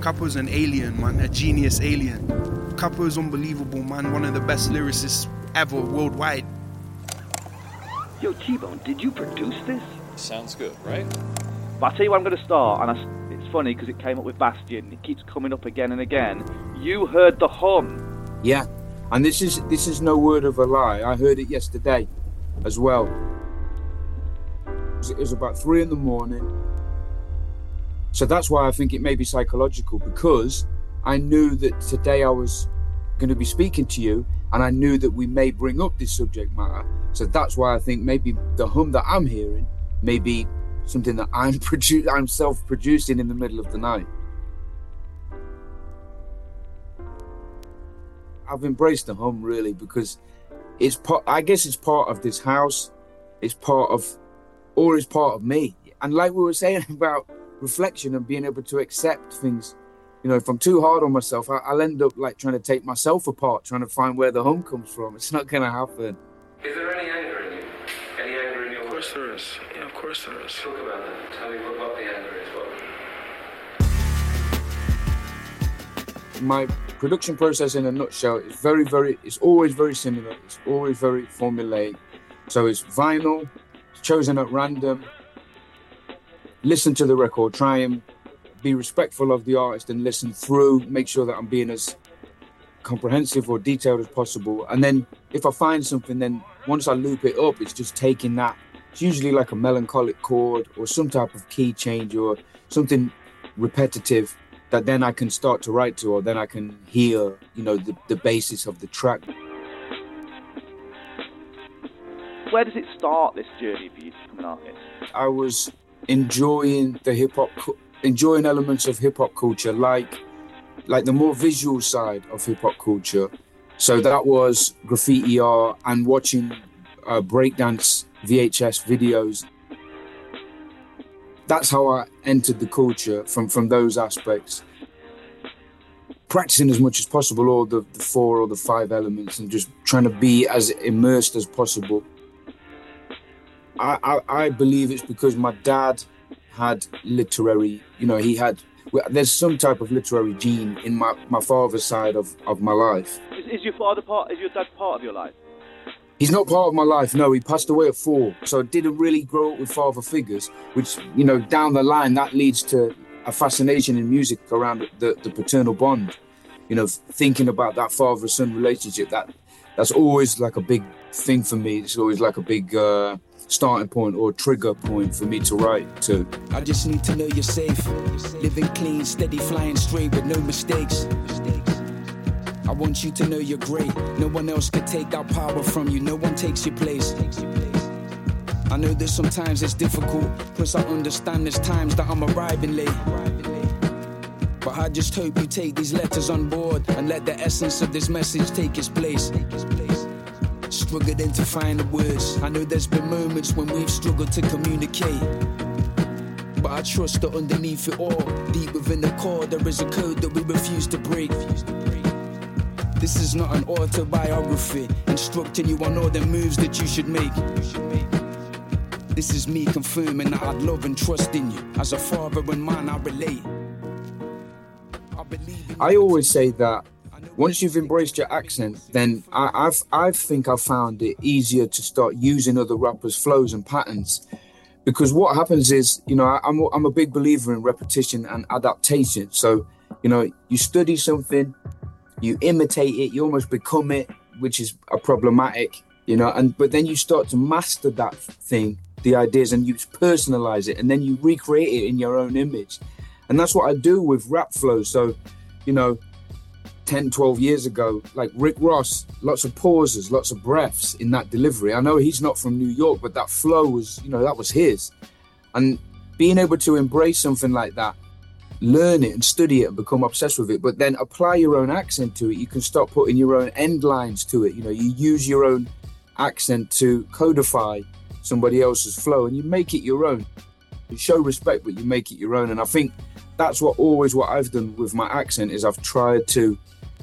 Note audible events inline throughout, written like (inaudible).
Cappo's an alien, man, a genius alien. Cappo's unbelievable, man, one of the best lyricists ever worldwide. Yo, T-Bone, did you produce this? Sounds good, right? But I'll tell you where I'm going to start, and I, it's funny because it came up with Bastion. It keeps coming up again and again. You heard the hum. Yeah, and this is this is no word of a lie. I heard it yesterday, as well. It was about three in the morning. So that's why I think it may be psychological because I knew that today I was going to be speaking to you, and I knew that we may bring up this subject matter. So that's why I think maybe the hum that I'm hearing may be something that I'm (laughs) produ- I'm self-producing in the middle of the night. I've embraced the hum really because it's part. I guess it's part of this house. It's part of, or it's part of me. And like we were saying (laughs) about reflection and being able to accept things, you know, if I'm too hard on myself, I, will end up like trying to take myself apart, trying to find where the home comes from. It's not going to happen. Is there any anger in you? Any anger in your Of course there is. Yeah, of course there is. Talk about that. Tell me what, what the anger is. What? My production process in a nutshell is very, very, it's always very similar. It's always very formulaic. So it's vinyl, chosen at random. Listen to the record, try and be respectful of the artist and listen through, make sure that I'm being as comprehensive or detailed as possible. And then if I find something, then once I loop it up, it's just taking that. It's usually like a melancholic chord or some type of key change or something repetitive that then I can start to write to, or then I can hear, you know, the, the basis of the track. Where does it start, this journey for you to become an artist? I was enjoying the hip hop, enjoying elements of hip hop culture, like like the more visual side of hip hop culture. So that was graffiti art and watching uh, breakdance VHS videos. That's how I entered the culture from from those aspects. Practicing as much as possible all the, the four or the five elements and just trying to be as immersed as possible. I, I, I believe it's because my dad had literary, you know, he had, there's some type of literary gene in my, my father's side of, of my life. Is, is your father part, is your dad part of your life? He's not part of my life, no. He passed away at four. So I didn't really grow up with father figures, which, you know, down the line, that leads to a fascination in music around the, the paternal bond. You know, thinking about that father son relationship, that that's always like a big thing for me. It's always like a big uh, starting point or trigger point for me to write to. I just need to know you're safe. Living clean, steady, flying straight with no mistakes. I want you to know you're great. No one else can take that power from you. No one takes your place. I know that sometimes it's difficult. Plus, I understand there's times that I'm arriving late. But I just hope you take these letters on board and let the essence of this message take its place. Struggling to find the words. I know there's been moments when we've struggled to communicate. But I trust that underneath it all, deep within the core, there is a code that we refuse to break. This is not an autobiography, instructing you on all the moves that you should make. This is me confirming that I'd love and trust in you. As a father and man, I relate. I always say that once you've embraced your accent, then I, I've I think I've found it easier to start using other rappers' flows and patterns. Because what happens is, you know, I, I'm I'm a big believer in repetition and adaptation. So, you know, you study something, you imitate it, you almost become it, which is a problematic, you know, and but then you start to master that thing, the ideas, and you personalize it, and then you recreate it in your own image. And that's what I do with rap flows. So, you know, 10, 12 years ago, like Rick Ross, lots of pauses, lots of breaths in that delivery. I know he's not from New York, but that flow was, you know, that was his. And being able to embrace something like that, learn it and study it and become obsessed with it, but then apply your own accent to it, you can start putting your own end lines to it. You know, you use your own accent to codify somebody else's flow and you make it your own. You show respect, but you make it your own. And I think that's what always what I've done with my accent is I've tried to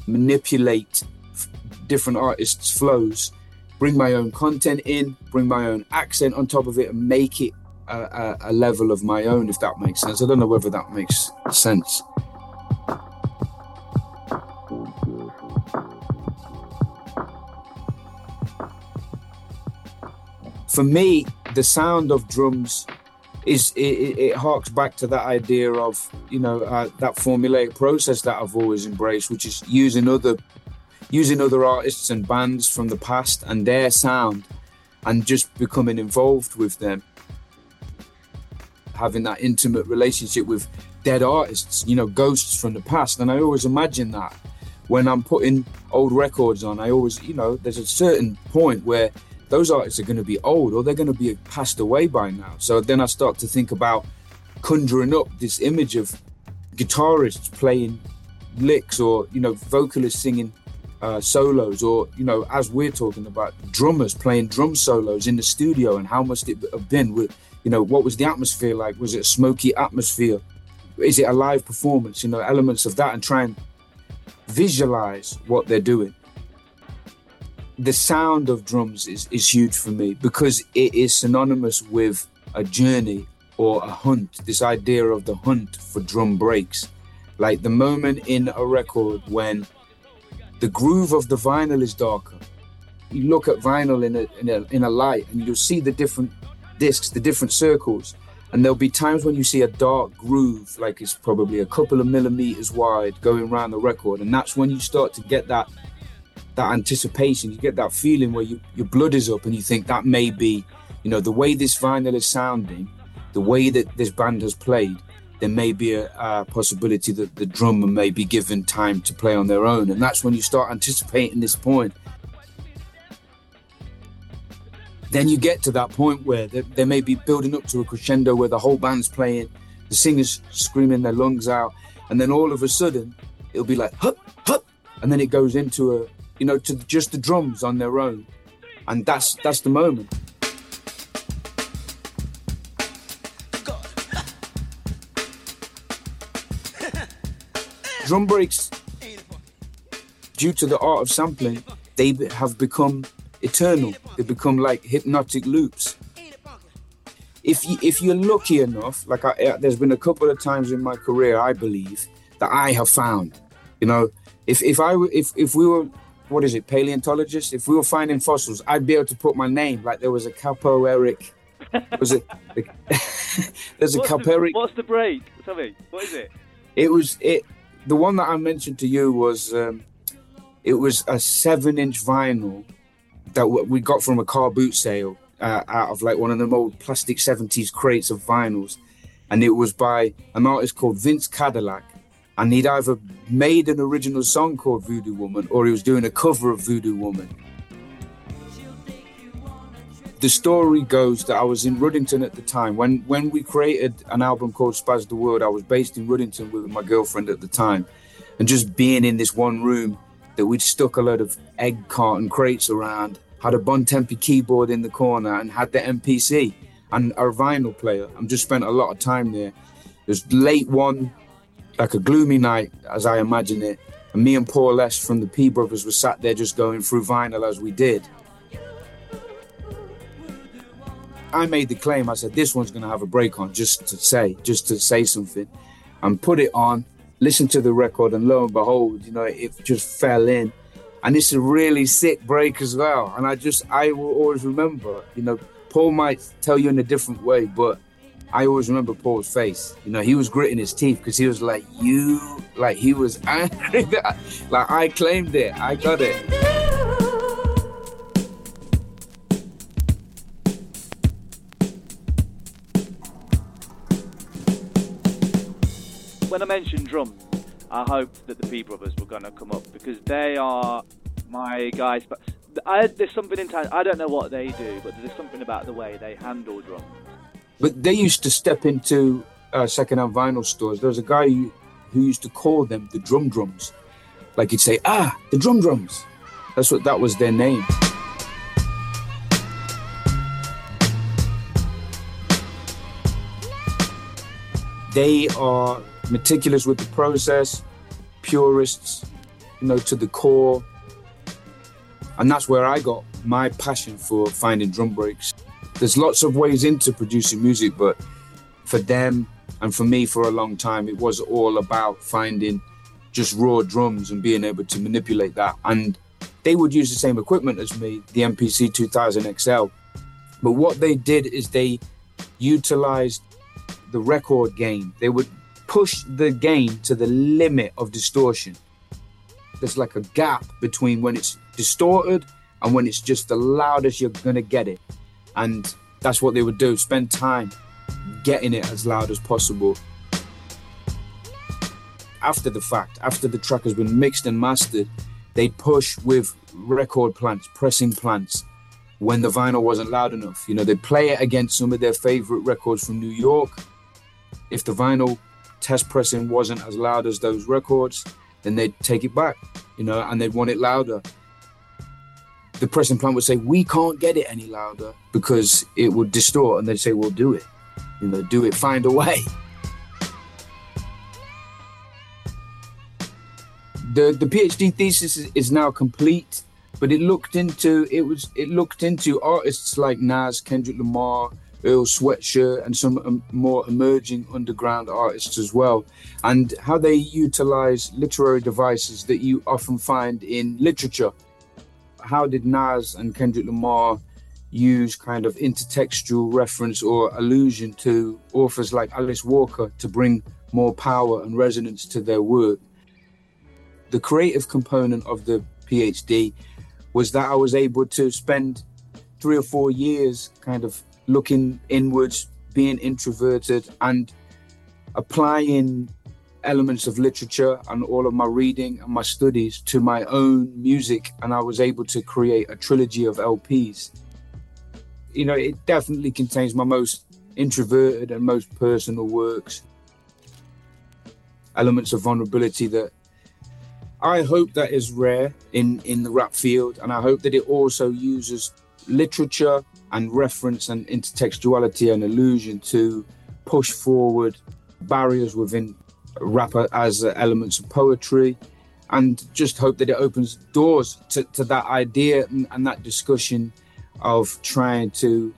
manipulate f- different artists' flows, bring my own content in, bring my own accent on top of it, and make it a, a, a level of my own, if that makes sense. I don't know whether that makes sense. For me, the sound of drums is it, it, harks back to that idea of you know uh, that formulaic process that I've always embraced, which is using other using other artists and bands from the past and their sound, and just becoming involved with them, having that intimate relationship with dead artists, you know, ghosts from the past. And I always imagine that when I'm putting old records on, I always, you know, there's a certain point where those artists are going to be old or they're going to be passed away by now. So then I start to think about conjuring up this image of guitarists playing licks or, you know, vocalists singing uh, solos or, you know, as we're talking about, drummers playing drum solos in the studio and how must it have been? With, you know, what was the atmosphere like? Was it a smoky atmosphere? Is it a live performance? You know, elements of that and try and visualize what they're doing the sound of drums is, is huge for me because it is synonymous with a journey or a hunt. This idea of the hunt for drum breaks. Like the moment in a record when the groove of the vinyl is darker. You look at vinyl in a, in a, in a light and you'll see the different discs, the different circles. And there'll be times when you see a dark groove, like it's probably a couple of millimeters wide going around the record. And that's when you start to get that that anticipation. You get that feeling where you, your blood is up and you think that may be, you know, the way this vinyl is sounding, the way that this band has played, there may be a, a, possibility that the drummer may be given time to play on their own. And that's when you start anticipating this point. Then you get to that point where they, they may be building up to a crescendo where the whole band's playing, the singers screaming their lungs out, and then all of a sudden it'll be like, hup, hup, and then it goes into a, you know, to just the drums on their own, and that's that's the moment. Drum breaks, due to the art of sampling, they have become eternal. They become like hypnotic loops. If you if you're lucky enough, like I, there's been a couple of times in my career, I believe that I have found, you know, if if I if if we were what is it, paleontologist? If we were finding fossils, I'd be able to put my name. Like there was a Cappo Eric. Was it? (laughs) (laughs) there's a Cappo Eric. What's the break? Tell me. What is it? It was it. The one that I mentioned to you was um, it was a seven-inch vinyl that we got from a car boot sale uh, out of like one of them old plastic 70s crates of vinyls, and it was by an artist called Vince Cadillac and he'd either made an original song called Voodoo Woman or he was doing a cover of Voodoo Woman. The story goes that I was in Ruddington at the time. When when we created an album called Spaz the World, I was based in Ruddington with my girlfriend at the time. And just being in this one room that we'd stuck a load of egg carton crates around, had a Bontempi keyboard in the corner and had the MPC and our vinyl player. And just spent a lot of time there. It was late one like a gloomy night, as I imagine it. And me and Paul Lesh from the P Brothers were sat there just going through vinyl as we did. I made the claim, I said, this one's going to have a break on just to say, just to say something. And put it on, listen to the record, and lo and behold, you know, it just fell in. And it's a really sick break as well. And I just, I will always remember, you know, Paul might tell you in a different way, but I always remember Paul's face. You know, he was gritting his teeth because he was like, "You," like he was (laughs) angry. That, like I claimed it, I got it. When I mentioned drums, I hoped that the P Brothers were going to come up because they are my guys. But I, there's something in time. I don't know what they do, but there's something about the way they handle drums but they used to step into uh, secondhand vinyl stores. There was a guy who, who used to call them the drum drums. Like he'd say, ah, the drum drums. That's what that was their name. They are meticulous with the process, purists, you know, to the core. And that's where I got my passion for finding drum breaks there's lots of ways into producing music, but for them and for me for a long time, it was all about finding just raw drums and being able to manipulate that. And they would use the same equipment as me, the MPC 2000 XL. But what they did is they utilized the record gain. They would push the gain to the limit of distortion. There's like a gap between when it's distorted and when it's just the loudest you're gonna get it. And that's what they would do, spend time getting it as loud as possible. After the fact, after the track has been mixed and mastered, they push with record plants, pressing plants, when the vinyl wasn't loud enough. You know, they play it against some of their favorite records from New York. If the vinyl test pressing wasn't as loud as those records, then they'd take it back, you know, and they'd want it louder. The pressing plant would say, We can't get it any louder because it would distort. And they'd say, "We'll do it. You know, do it, find a way. The, the PhD thesis is, is now complete but it looked into it was it looked into artists like Nas, Kendrick Lamar, Earl Sweatshirt, and some um, more emerging underground artists as well, and how they utilize literary devices that you often find in literature. How did Nas and Kendrick Lamar use kind of intertextual reference or allusion to authors like Alice Walker to bring more power and resonance to their work? The creative component of the PhD was that I was able to spend three or four years kind of looking inwards, being introverted, and applying elements of literature and all of my reading and my studies to my own music. And I was able to create a trilogy of LPs. You know, it definitely contains my most introverted and most personal works. Elements of vulnerability that I hope that is rare in, in the rap field, and I hope that it also uses literature and reference and intertextuality and allusion to push forward barriers within rap as elements of poetry, and just hope that it opens doors to, to that idea and, and that discussion of trying to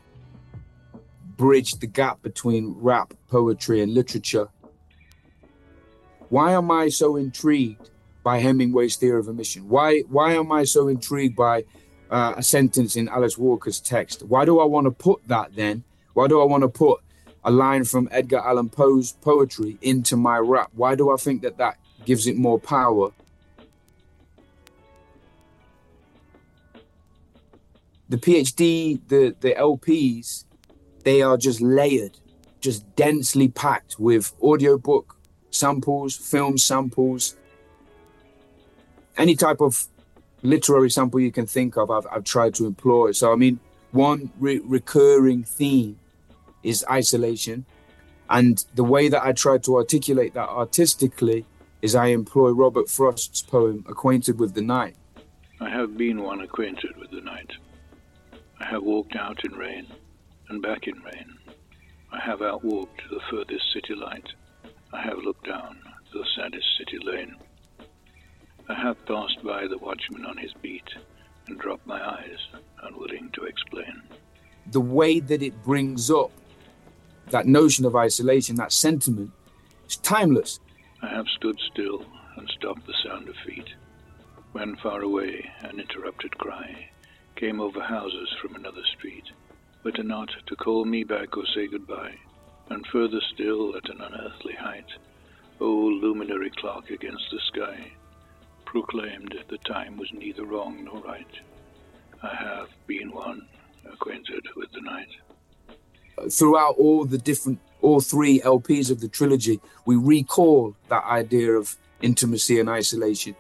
bridge the gap between rap, poetry, and literature. Why am I so intrigued by Hemingway's theory of omission? Why why am I so intrigued by uh, a sentence in Alice Walker's text? Why do I want to put that then? Why do I want to put a line from Edgar Allan Poe's poetry into my rap? Why do I think that that gives it more power? The PhD, the the LPs, they are just layered, just densely packed with audiobook samples, film samples, any type of literary sample you can think of, I've, I've tried to employ. So, I mean, one re- recurring theme is isolation. And the way that I try to articulate that artistically is I employ Robert Frost's poem, Acquainted with the Night. I have been one acquainted with the night. I have walked out in rain and back in rain. I have outwalked the furthest city light. I have looked down the saddest city lane. I have passed by the watchman on his beat and dropped my eyes, unwilling to explain. The way that it brings up that notion of isolation, that sentiment, is timeless. I have stood still and stopped the sound of feet when far away an interrupted cry came over houses from another street, but not to call me back or say goodbye, and further still at an unearthly height, O luminary clock against the sky, proclaimed the time was neither wrong nor right. I have been one acquainted with the night. Throughout all the different, all three LPs of the trilogy, we recall that idea of intimacy and isolation,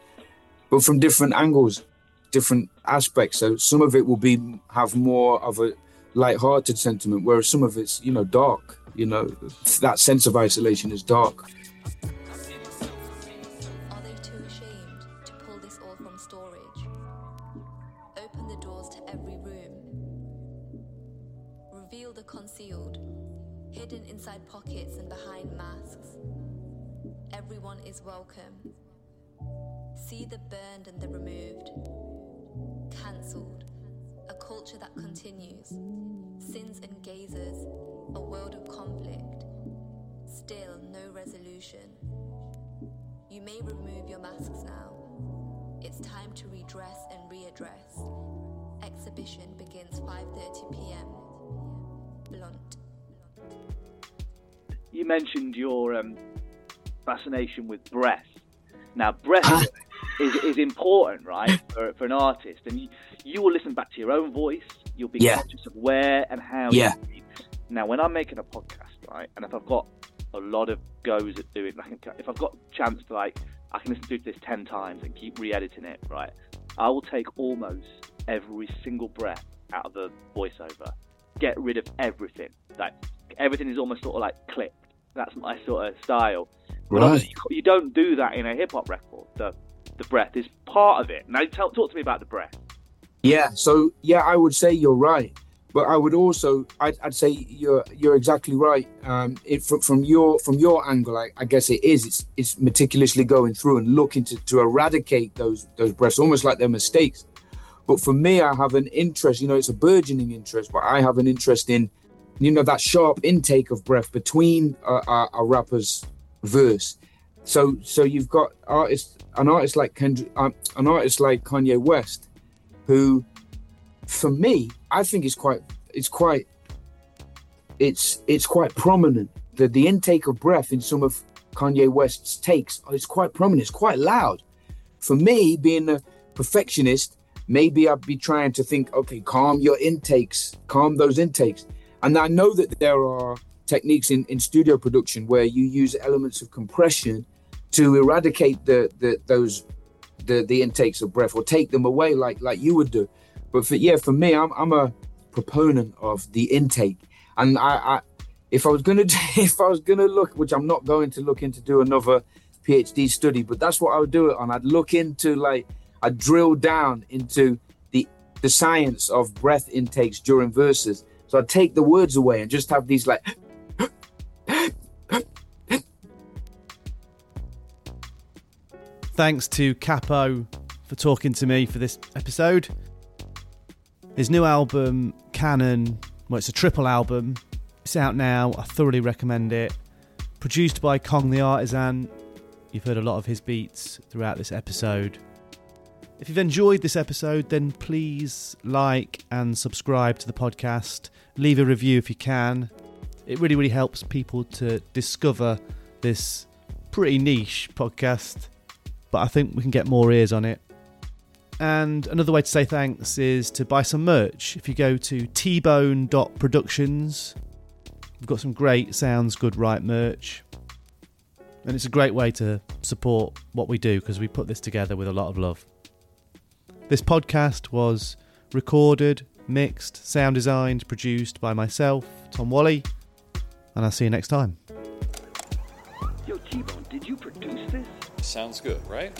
but from different angles, different aspects. So some of it will be have more of a light-hearted sentiment, whereas some of it's you know dark. You know that sense of isolation is dark. Welcome. See the burned and the removed. Cancelled. A culture that continues. Sins and gazers. A world of conflict. Still no resolution. You may remove your masks now. It's time to redress and readdress. Exhibition begins 5:30 p.m. blunt. You mentioned your um, fascination with breath. Now, breath is, is important, right, for, for an artist. And you, you will listen back to your own voice. You'll be Yeah. conscious of where and how Yeah. Now, when I'm making a podcast, right, and if I've got a lot of goes at doing, like, if I've got chance to, like, I can listen to this 10 times and keep re-editing it, right, I will take almost every single breath out of the voiceover, get rid of everything. Like, everything is almost sort of like clipped. That's my sort of style. But Right. you don't do that in a hip hop record. The the breath is part of it. Now, tell, talk to me about the breath. Yeah. So yeah, I would say you're right, but I would also I'd, I'd say you're you're exactly right. Um, it, from from your from your angle, I, I guess it is. It's it's meticulously going through and looking to, to eradicate those those breaths, almost like they're mistakes. But for me, I have an interest. You know, it's a burgeoning interest, but I have an interest in, you know, that sharp intake of breath between a, a, a rapper's verse. So so you've got artists, an artist like Kendrick, um, an artist like Kanye West, who for me i think it's quite it's quite it's it's quite prominent. The the intake of breath in some of kanye west's takes is quite prominent it's quite loud. For me being a perfectionist maybe i'd be trying to think okay calm your intakes calm those intakes and i know that there are techniques in, in studio production where you use elements of compression to eradicate the, the those the the intakes of breath or take them away like like you would do. But for yeah for me i'm, I'm a proponent of the intake. And i i if i was gonna (laughs) do, if i was gonna look which i'm not going to look into do another phd study but that's what i would do it on. I'd look into like i'd drill down into the the science of breath intakes during verses so i'd take the words away and just have these like Thanks to Cappo for talking to me for this episode. His new album, Canon, well, it's a triple album. It's out now. I thoroughly recommend it. Produced by Kong the Artisan. You've heard a lot of his beats throughout this episode. If you've enjoyed this episode, then please like and subscribe to the podcast. Leave a review if you can. It really, really helps people to discover this pretty niche podcast but I think we can get more ears on it. And another way to say thanks is to buy some merch. If you go to tbone.productions, we've got some great Sounds Good Right merch. And it's a great way to support what we do because we put this together with a lot of love. This podcast was recorded, mixed, sound designed, produced by myself, Tom Whalley, and I'll see you next time. Yo, T-Bone, did you produce this? Sounds good, right?